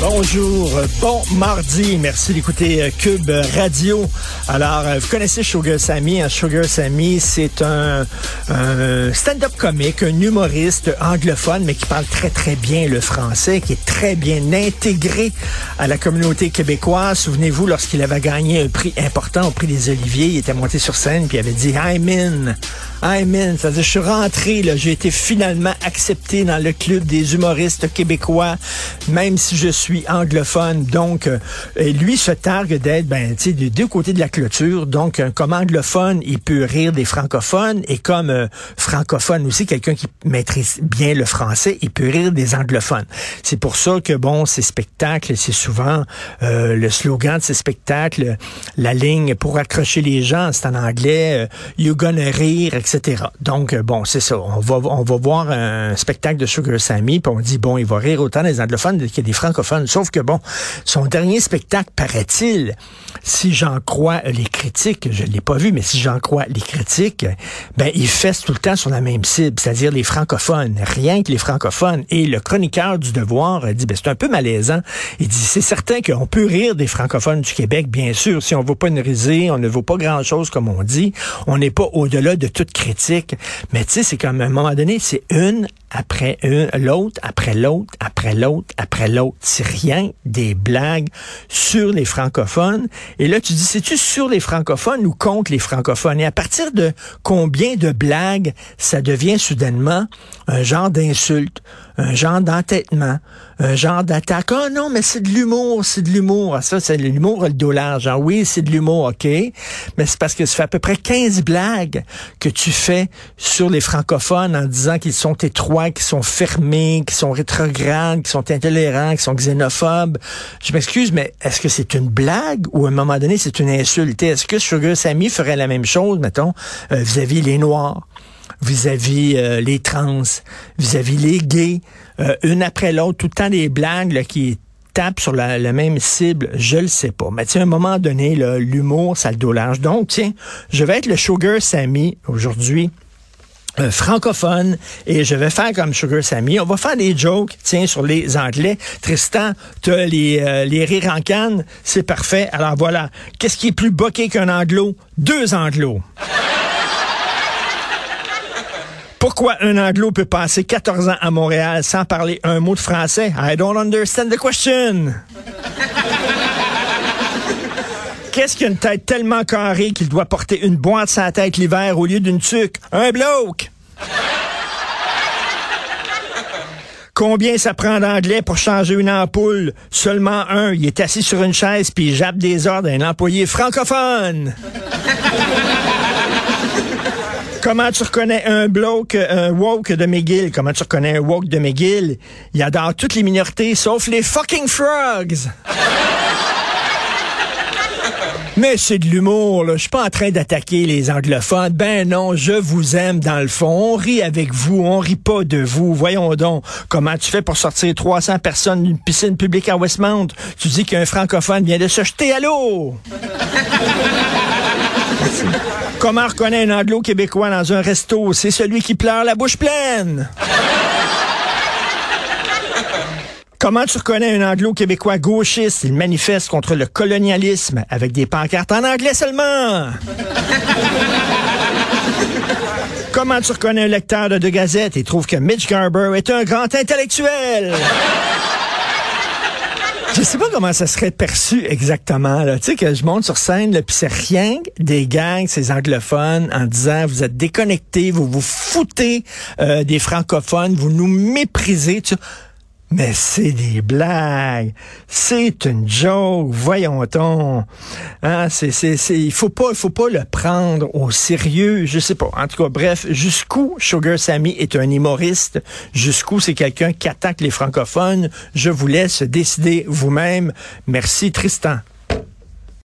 Bonjour, bon mardi, merci d'écouter euh, Cube Radio. Alors, euh, vous connaissez Sugar Sammy, hein? Sugar Sammy, c'est un, stand-up comique, un humoriste anglophone, mais qui parle très très bien le français, qui est très bien intégré à la communauté québécoise. Souvenez-vous, lorsqu'il avait gagné un prix important au prix des Oliviers, il était monté sur scène puis il avait dit I'm in, I'm in. C'est-à-dire, je suis rentré, là, j'ai été finalement accepté dans le club des humoristes québécois, même si je suis anglophone. Donc, euh, lui se targue d'être, ben, tu sais, des deux côtés de la clôture. Donc, euh, comme anglophone, il peut rire des francophones et comme euh, francophone aussi, quelqu'un qui maîtrise bien le français, il peut rire des anglophones. C'est pour ça que, bon, ces spectacles, c'est souvent le slogan de ces spectacles, la ligne pour accrocher les gens, c'est en anglais, you gonna rire, etc. Donc, bon, c'est ça. On va, on va voir un spectacle de Sugar Sammy, puis on dit, bon, il va rire autant des anglophones que des francophones. Sauf que, bon, son dernier spectacle, paraît-il, si j'en crois les critiques, je ne l'ai pas vu, mais si j'en crois les critiques, ben, il fesse tout le temps sur la même cible, c'est-à-dire les francophones, rien que les francophones. Et le chroniqueur du Devoir dit, ben, c'est un peu malaisant. Il dit, c'est certain qu'on peut rire des francophones du Québec, bien sûr. Si on ne vaut pas une risée, on ne vaut pas grand-chose, comme on dit. On n'est pas au-delà de toute critique. Mais tu sais, c'est comme à un moment donné, c'est une après l'autre, après l'autre, après l'autre, après l'autre. C'est rien des blagues sur les francophones. Et là, tu dis, c'est-tu sur les francophones ou contre les francophones? Et à partir de combien de blagues ça devient soudainement un genre d'insulte, un genre d'entêtement, un genre d'attaque? oh non, mais c'est de l'humour, c'est de l'humour. Ah, ça, c'est de l'humour, le dollar. Genre, oui, c'est de l'humour, OK. Mais c'est parce que ça fait à peu près 15 blagues que tu fais sur les francophones en disant qu'ils sont étroits, qu'ils sont fermés, qu'ils sont rétrogrades, qu'ils sont intolérants, qu'ils sont xénophobes. Je m'excuse, mais est-ce que c'est une blague ou à un moment donné, c'est une insulte? Est-ce que Sugar Sammy ferait la même chose, mettons, euh, vis-à-vis les Noirs? vis-à-vis euh, les trans, vis-à-vis les gays, euh, une après l'autre, tout le temps des blagues qui tapent sur la, même cible, je le sais pas. Mais tiens, à un moment donné, l'humour, ça le dolage. Donc, tiens, je vais être le Sugar Sammy aujourd'hui. Euh, francophone et je vais faire comme Sugar Sammy. On va faire des jokes, tiens, sur les Anglais. Tristan, tu as les, les rires en canne, c'est parfait. Alors voilà, qu'est-ce qui est plus boqué qu'un anglo? Deux anglos. Pourquoi un anglo peut passer 14 ans à Montréal sans parler un mot de français? I don't understand the question. Qu'est-ce qu'une tête tellement carrée qu'il doit porter une boîte sur la tête l'hiver au lieu d'une tuque? Un bloke! Combien ça prend d'anglais pour changer une ampoule? Seulement un. Il est assis sur une chaise puis il jappe des ordres à un employé francophone. Comment tu reconnais un bloke, un woke de McGill? Comment tu reconnais un woke de McGill? Il adore toutes les minorités, sauf les fucking frogs! Mais c'est de l'humour, là. Je suis pas en train d'attaquer les anglophones. Ben non, je vous aime dans le fond. On rit avec vous, on rit pas de vous. Voyons donc comment tu fais pour sortir 300 personnes d'une piscine publique à Westmount. Tu dis qu'un francophone vient de se jeter à l'eau. Comment reconnaît un anglo-québécois dans un resto? C'est celui qui pleure la bouche pleine. Comment tu reconnais un anglo-québécois gauchiste? Il manifeste contre le colonialisme avec des pancartes en anglais seulement. Comment tu reconnais un lecteur de deux gazettes? Il trouve que Mitch Garber est un grand intellectuel? Je sais pas comment ça serait perçu exactement. Tu sais que je monte sur scène, puis c'est rien des gangs, ces anglophones, en disant vous êtes déconnectés, vous vous foutez euh, des francophones, vous nous méprisez. Tu mais c'est des blagues. C'est une joke. Voyons-t-on. Hein, c'est, c'est, c'est, il faut pas, faut pas le prendre au sérieux. Je sais pas. En tout cas, bref, jusqu'où Sugar Sammy est un humoriste, jusqu'où c'est quelqu'un qui attaque les francophones, je vous laisse décider vous-même. Merci, Tristan.